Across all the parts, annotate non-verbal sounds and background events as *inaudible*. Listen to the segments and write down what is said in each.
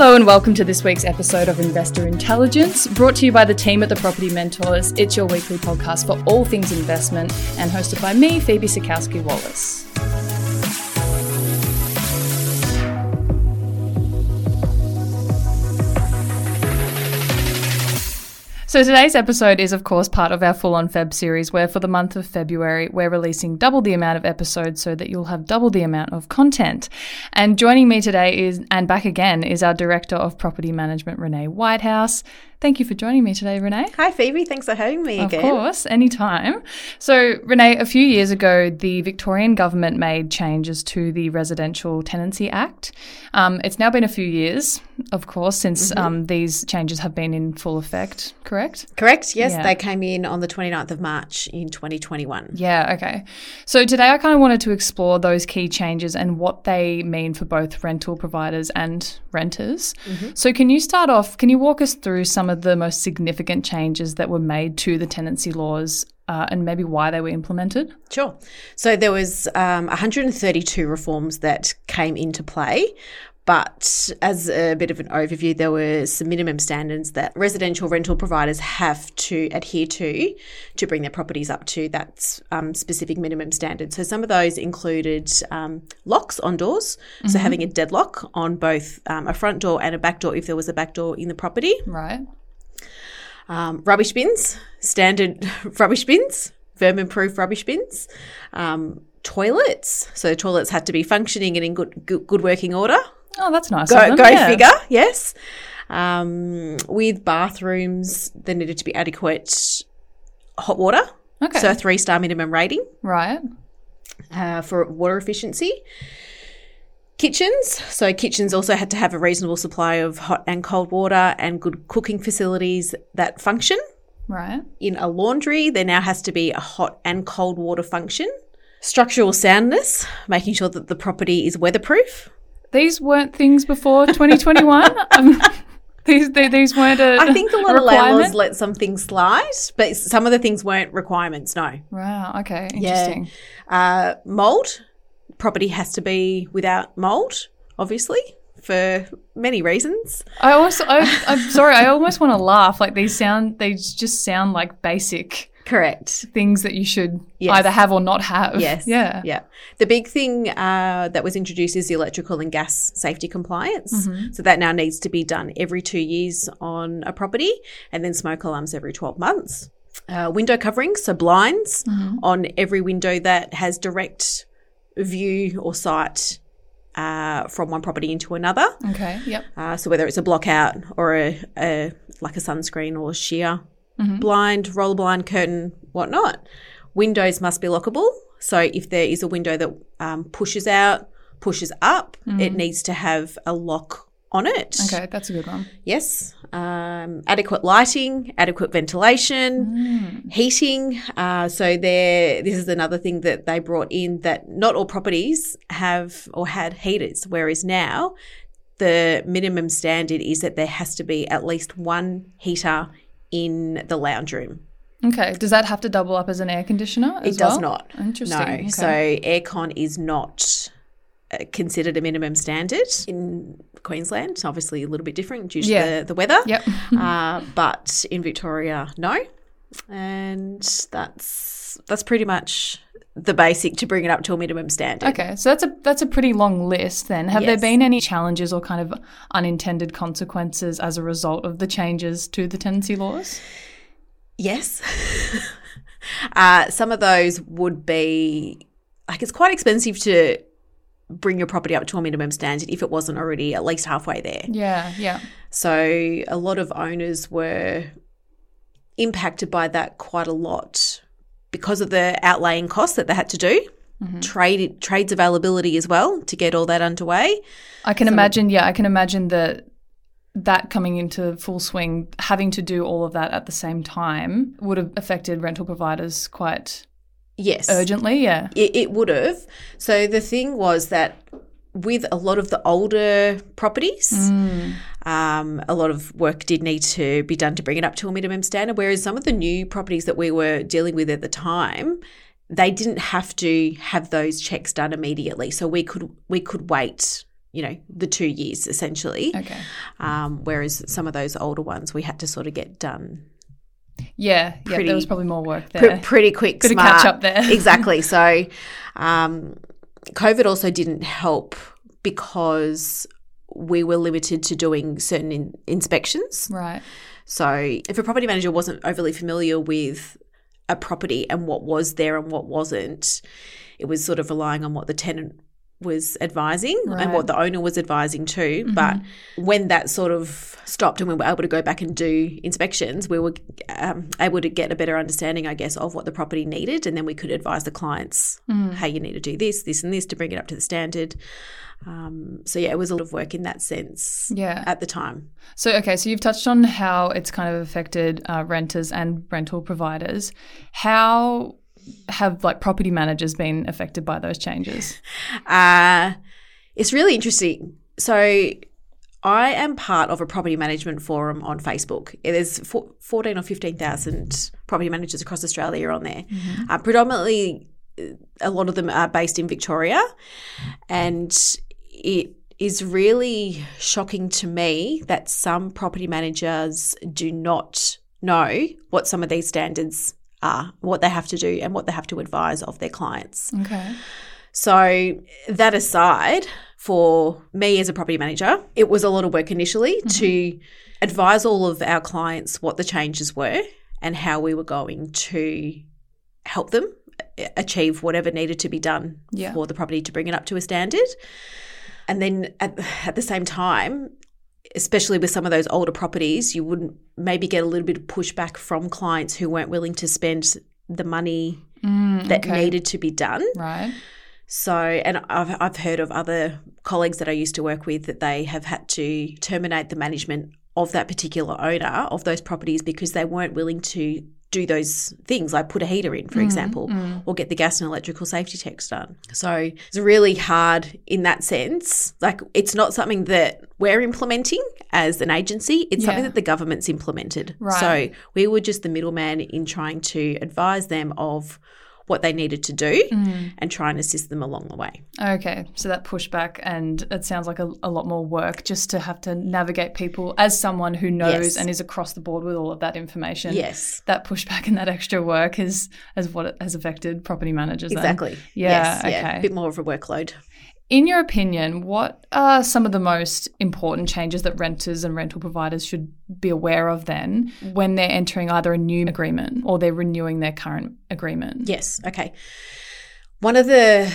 Hello and welcome to this week's episode of Investor Intelligence, brought to you by the team at the Property Mentors. It's your weekly podcast for all things investment and hosted by me, Phoebe Sikowski Wallace. So today's episode is, of course, part of our full on Feb series, where for the month of February, we're releasing double the amount of episodes so that you'll have double the amount of content. And joining me today is, and back again, is our Director of Property Management, Renee Whitehouse. Thank you for joining me today, Renee. Hi, Phoebe. Thanks for having me Of again. Of course, anytime. So, Renee, a few years ago, the Victorian government made changes to the Residential Tenancy Act. Um, it's now been a few years, of course, since Mm-hmm. um, these changes have been in full effect, correct? Correct. Yes, Yeah. they came in on the 29th of March in 2021. Yeah, okay. So today I kind of wanted to explore those key changes and what they mean for both rental providers and renters. So can you start off, can you walk us through some of the most significant changes that were made to the tenancy laws uh, and maybe why they were implemented? Sure. So there was um, 132 reforms that came into play. But as a bit of an overview, there were some minimum standards that residential rental providers have to adhere to to bring their properties up to that um, specific minimum standard. So some of those included um, locks on doors, so having a deadlock on both um, a front door and a back door if there was a back door in the property. Right. Um, rubbish bins, standard *laughs* rubbish bins, vermin proof rubbish bins, um, toilets. So toilets had to be functioning and in good good, good working order. Oh, that's nice. Go, go yeah. figure, yes. Um, with bathrooms, there needed to be adequate hot water. Okay. So a three star minimum rating right. uh, for water efficiency. Kitchens. So, kitchens also had to have a reasonable supply of hot and cold water and good cooking facilities that function. Right. in a laundry, there now has to be a hot and cold water function. Structural soundness, making sure that the property is weatherproof. These weren't things before 2021. um, *laughs* these, they, these weren't a I think a lot of landlords let some things slide, but some of the things weren't requirements, no. Wow. Okay. Interesting. Uh, mold, property has to be without mold, obviously, for many reasons. I also, I, I'm sorry, I almost want to laugh. Like these sound, they just sound like basic Correct. things that you should Yes. either have or not have. Yes. Yeah. Yeah. The big thing uh, that was introduced is the electrical and gas safety compliance. So that now needs to be done every two years on a property and then smoke alarms every 12 months. Uh, window coverings, so blinds on every window that has direct view or sight uh, from one property into another. Okay. Yep. Uh, so whether it's a block out or a, a like a sunscreen or sheer blind, roller blind, curtain, whatnot. Windows must be lockable. So if there is a window that um, pushes out, pushes up, it needs to have a lock on it. Okay. That's a good one. Yes. Um, adequate lighting, adequate ventilation, heating. Uh, so there, this is another thing that they brought in that not all properties have or had heaters, whereas now the minimum standard is that there has to be at least one heater in the lounge room. Okay. Does that have to double up as an air conditioner? It does well? not. Interesting. No. Okay. So aircon is not considered a minimum standard in Queensland. Obviously, a little bit different due to Yeah. the, the weather. Yep. *laughs* uh, but in Victoria, no. And that's that's pretty much the basic to bring it up to a minimum standard. Okay, so that's a that's a pretty long list then. Have there been any challenges or kind of unintended consequences as a result of the changes to the tenancy laws? Yes. *laughs* uh, some of those would be like it's quite expensive to bring your property up to a minimum standard if it wasn't already at least halfway there. Yeah, yeah. So a lot of owners were impacted by that quite a lot because of the outlaying costs that they had to do. Mm-hmm. Trade trades availability as well to get all that underway. I can imagine, yeah, I can imagine that that coming into full swing, having to do all of that at the same time would have affected rental providers quite Yes, urgently. Yeah. it, it would have. So the thing was that with a lot of the older properties, um, a lot of work did need to be done to bring it up to a minimum standard. Whereas some of the new properties that we were dealing with at the time, they didn't have to have those checks done immediately. So we could we could wait. You know, the two years essentially. Okay. Um, whereas some of those older ones we had to sort of get done Yeah. Yeah. Pretty- there was probably more work there. pretty quick, Bit smart. catch up there. *laughs* exactly. So, um, COVID also didn't help because we were limited to doing certain in- inspections. right. So, if a property manager wasn't overly familiar with a property and what was there and what wasn't, it was sort of relying on what the tenant was advising and what the owner was advising too. But when that sort of stopped and we were able to go back and do inspections, we were um, able to get a better understanding, I guess, of what the property needed. And then we could advise the clients, hey, you need to do this, this, and this to bring it up to the standard. Um, so, yeah, it was a lot of work in that sense Yeah. at the time. So, okay, so you've touched on how it's kind of affected uh, renters and rental providers. How have like property managers been affected by those changes? Uh, it's really interesting. So, I am part of a property management forum on Facebook. There's 14 or 15,000 property managers across Australia on there. Uh, predominantly, a lot of them are based in Victoria. And it is really shocking to me that some property managers do not know what some of these standards are, what they have to do, and what they have to advise of their clients. Okay. So, that aside, for me as a property manager, it was a lot of work initially mm-hmm. to advise all of our clients what the changes were and how we were going to help them achieve whatever needed to be done Yeah. for the property to bring it up to a standard. And then at, at the same time, especially with some of those older properties, you would maybe get a little bit of pushback from clients who weren't willing to spend the money mm, that okay. needed to be done. Right. So, and I've, I've heard of other colleagues that I used to work with that they have had to terminate the management of that particular owner of those properties because they weren't willing to do those things like put a heater in, for mm, example, mm. or get the gas and electrical safety checks done. So it's really hard in that sense. Like it's not something that we're implementing as an agency, it's something that the government's implemented. Right. So we were just the middleman in trying to advise them of what they needed to do mm. and try and assist them along the way. Okay. So that pushback, and it sounds like a, a lot more work just to have to navigate people as someone who knows Yes. and is across the board with all of that information. Yes. That pushback *laughs* and that extra work is as what it has affected property managers. Exactly. Yeah. Yes, okay. Yeah. A bit more of a workload. In your opinion, what are some of the most important changes that renters and rental providers should be aware of then when they're entering either a new agreement or they're renewing their current agreement? Yes. Okay. One of the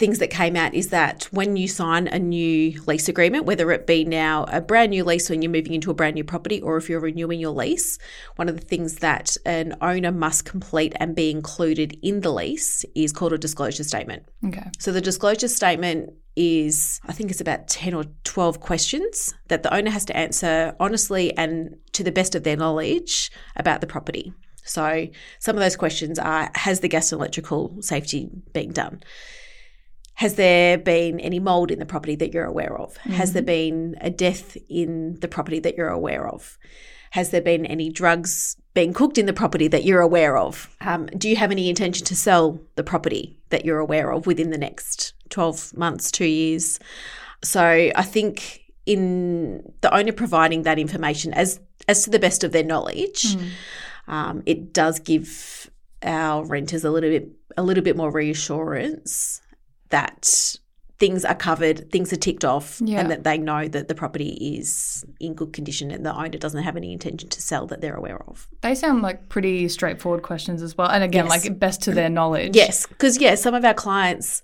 things that came out is that when you sign a new lease agreement, whether it be now a brand new lease when you're moving into a brand new property or if you're renewing your lease, one of the things that an owner must complete and be included in the lease is called a disclosure statement. Okay. So the disclosure statement is, I think it's about 10 or 12 questions that the owner has to answer honestly and to the best of their knowledge about the property. So some of those questions are Has the gas and electrical safety been done? Has there been any mold in the property that you're aware of? Has there been a death in the property that you're aware of? Has there been any drugs being cooked in the property that you're aware of? Um, do you have any intention to sell the property that you're aware of within the next 12 months, two years? So I think in the owner providing that information as as to the best of their knowledge, um, it does give our renters a little bit a little bit more reassurance that things are covered, things are ticked off, Yeah. and that they know that the property is in good condition and the owner doesn't have any intention to sell that they're aware of. They sound like pretty straightforward questions as well. And again, Yes. like best to their knowledge. Yes, because yeah, some of our clients,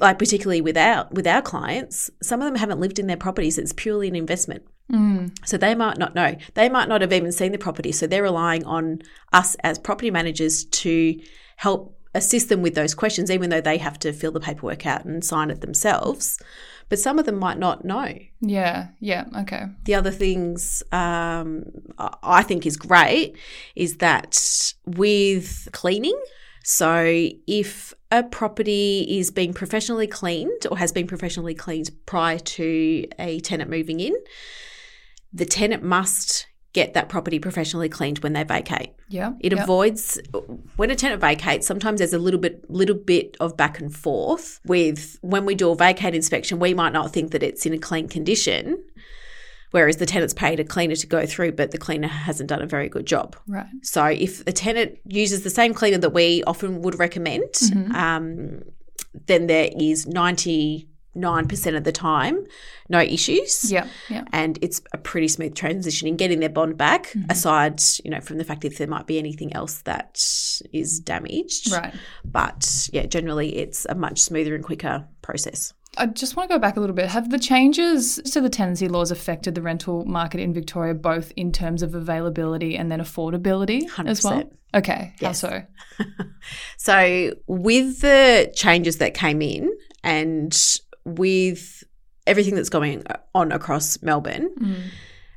like particularly with our with our clients, some of them haven't lived in their properties. It's purely an investment. Mm. So they might not know. They might not have even seen the property. So they're relying on us as property managers to help assist them with those questions, even though they have to fill the paperwork out and sign it themselves. But some of them might not know. Yeah. Yeah. Okay. The other things um, I- I think is great is that with cleaning, so if a property is being professionally cleaned or has been professionally cleaned prior to a tenant moving in, the tenant must get that property professionally cleaned when they vacate. Yeah. It yeah. avoids when a tenant vacates. Sometimes there's a little bit, little bit of back and forth with when we do a vacate inspection. We might not think that it's in a clean condition, whereas the tenant's paid a cleaner to go through, but the cleaner hasn't done a very good job. Right. So if the tenant uses the same cleaner that we often would recommend, um, then there is ninety nine percent of the time no issues Yeah. Yeah. and it's a pretty smooth transition in getting their bond back mm-hmm. aside you know from the fact if there might be anything else that is damaged Right. but yeah generally it's a much smoother and quicker process I just want to go back a little bit. Have the changes to the tenancy laws affected the rental market in Victoria, both in terms of availability and then affordability as well? 100%. Okay. How so? *laughs* so with the changes that came in and with everything that's going on across melbourne mm.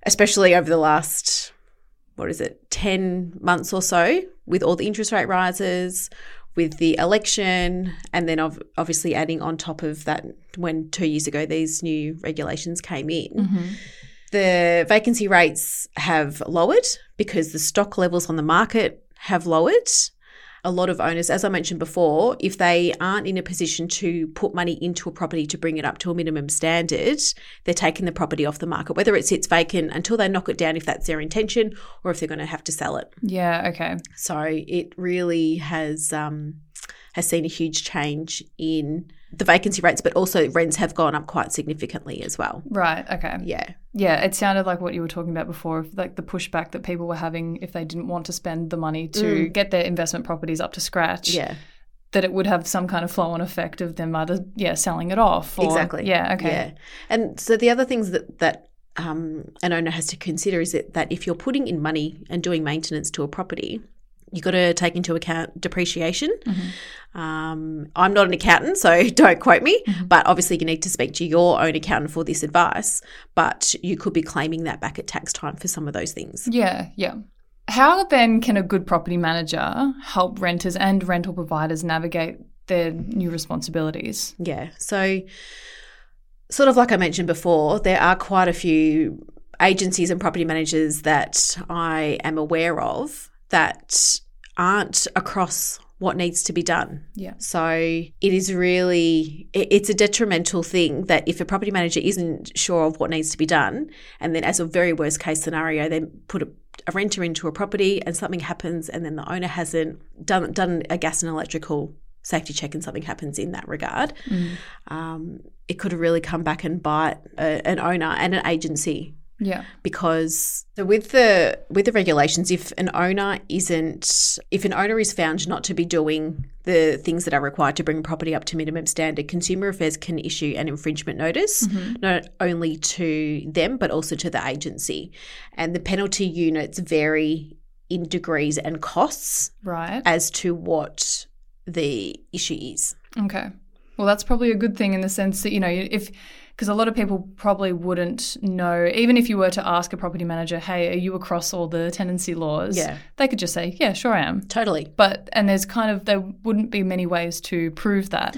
especially over the last what is it 10 months or so with all the interest rate rises with the election and then ov- obviously adding on top of that when two years ago these new regulations came in mm-hmm. the vacancy rates have lowered because the stock levels on the market have lowered a lot of owners, as I mentioned before, if they aren't in a position to put money into a property to bring it up to a minimum standard, they're taking the property off the market, whether it sits vacant until they knock it down if that's their intention, or if they're going to have to sell it. Yeah. Okay. So it really has um, has seen a huge change in the vacancy rates, but also rents have gone up quite significantly as well. Right. Okay. Yeah, Yeah, it sounded like what you were talking about before, like the pushback that people were having if they didn't want to spend the money to get their investment properties up to scratch. Mm. yeah, That it would have some kind of flow on effect of them either, yeah, selling it off. Or, exactly. Yeah. Okay. Yeah, and so the other things that that um, an owner has to consider is that, that if you're putting in money and doing maintenance to a property, you've got to take into account depreciation. Um, I'm not an accountant, so *laughs* don't quote me, but obviously you need to speak to your own accountant for this advice. But you could be claiming that back at tax time for some of those things. Yeah. Yeah. How then can a good property manager help renters and rental providers navigate their new responsibilities? Yeah. So, sort of like I mentioned before, there are quite a few agencies and property managers that I am aware of that aren't across what needs to be done. Yeah. So it is really it's a detrimental thing that if a property manager isn't sure of what needs to be done, and then as a very worst case scenario, they put a, a renter into a property and something happens, and then the owner hasn't done done a gas and electrical safety check, and something happens in that regard, um, it could have really come back and bite a, an owner and an agency Yeah. because so with the with the regulations if an owner isn't if an owner is found not to be doing the things that are required to bring property up to minimum standard consumer affairs can issue an infringement notice mm-hmm. not only to them but also to the agency and the penalty units vary in degrees and costs Right. as to what the issue is Okay. Well, that's probably a good thing in the sense that, you know, if, because a lot of people probably wouldn't know, even if you were to ask a property manager, hey, are you across all the tenancy laws? Yeah. They could just say, yeah, sure I am. totally But, and there's kind of, there wouldn't be many ways to prove that.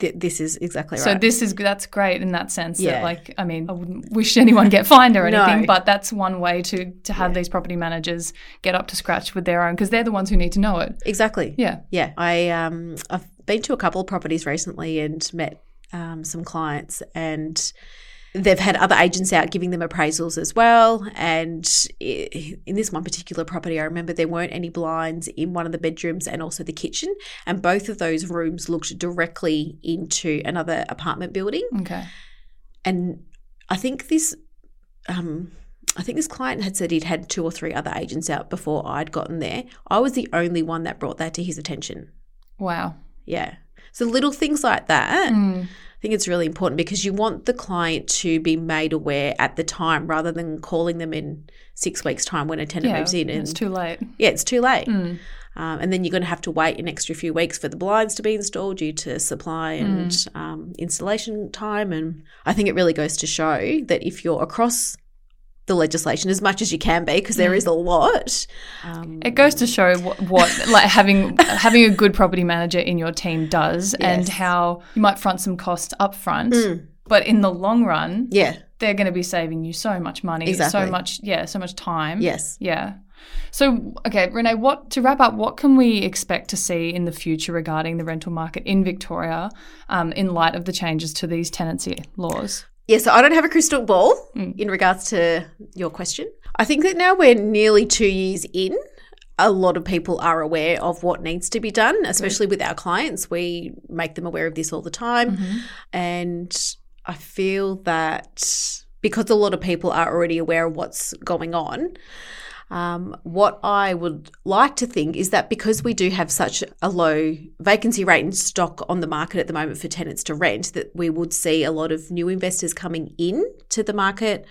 This is exactly right So this is, that's great in that sense Yeah. that like, I mean, I wouldn't wish anyone get fined or No. anything, but that's one way to, to have these property managers get up to scratch with their own, because they're the ones who need to know it. exactly Yeah. Yeah, I um I've been to a couple of properties recently and met um, some clients and they've had other agents out giving them appraisals as well and in this one particular property I remember there weren't any blinds in one of the bedrooms and also the kitchen and both of those rooms looked directly into another apartment building Okay. and I think this um I think this client had said he'd had two or three other agents out before I'd gotten there. I was the only one that brought that to his attention. Wow. Yeah. So little things like that Mm. Think it's really important because you want the client to be made aware at the time rather than calling them in six weeks' time when a tenant Yeah, moves in. And it's too late. yeah, it's too late. Mm. Um, and then you're going to have to wait an extra few weeks for the blinds to be installed due to supply and Mm. um, installation time. And I think it really goes to show that if you're across the legislation as much as you can be, because Mm. there is a lot. Um, It goes to show what, what like having having a good property manager in your team does, and how you might front some costs up front, but in the long run, yeah, they're going to be saving you so much money, Exactly. so much, yeah, so much time. yes. Yeah. So, okay, Renee, what to wrap up, what can we expect to see in the future regarding the rental market in Victoria um, in light of the changes to these tenancy laws? Yeah, so I don't have a crystal ball Mm. in regards to your question. I think that now we're nearly two years in. A lot of people are aware of what needs to be done, especially with our clients. We make them aware of this all the time. Mm-hmm. And I feel that because a lot of people are already aware of what's going on, um, what I would like to think is that because we do have such a low vacancy rate in stock on the market at the moment for tenants to rent, that we would see a lot of new investors coming in to the market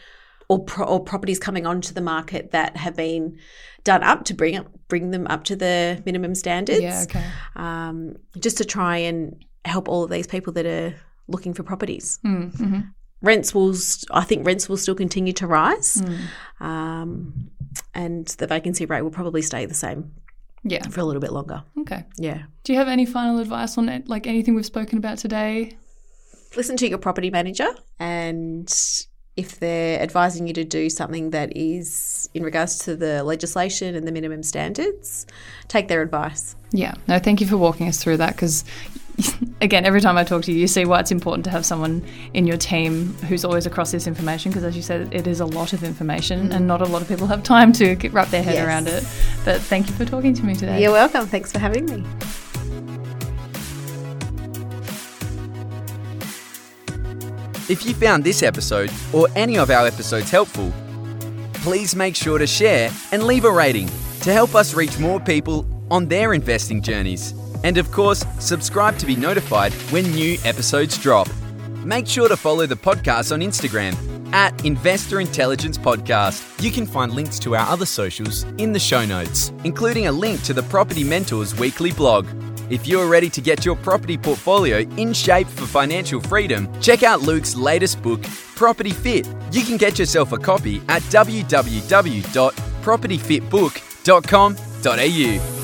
or, pro- or properties coming onto the market that have been done up to bring up, bring them up to the minimum standards Yeah, okay. um, just to try and help all of these people that are looking for properties. Mm-hmm. Rents will, st- I think, rents will still continue to rise, um, and the vacancy rate will probably stay the same Yeah. for a little bit longer. Okay. Yeah, Do you have any final advice on it, like anything we've spoken about today? listen to your property manager, and if they're advising you to do something that is in regards to the legislation and the minimum standards, take their advice. Yeah. No, thank you for walking us through that because, *laughs* again, every time I talk to you, you see why it's important to have someone in your team who's always across this information because, as you said, it is a lot of information mm. and not a lot of people have time to get, wrap their head Yes. around it. But thank you for talking to me today. You're welcome. Thanks for having me. If you found this episode or any of our episodes helpful, please make sure to share and leave a rating to help us reach more people on their investing journeys. And of course, subscribe to be notified when new episodes drop. Make sure to follow the podcast on Instagram at Investor Intelligence Podcast. You can find links to our other socials in the show notes, including a link to the Property Mentors weekly blog. If you're ready to get your property portfolio in shape for financial freedom, check out Luke's latest book, Property Fit. You can get yourself a copy at www.propertyfitbook.com.au.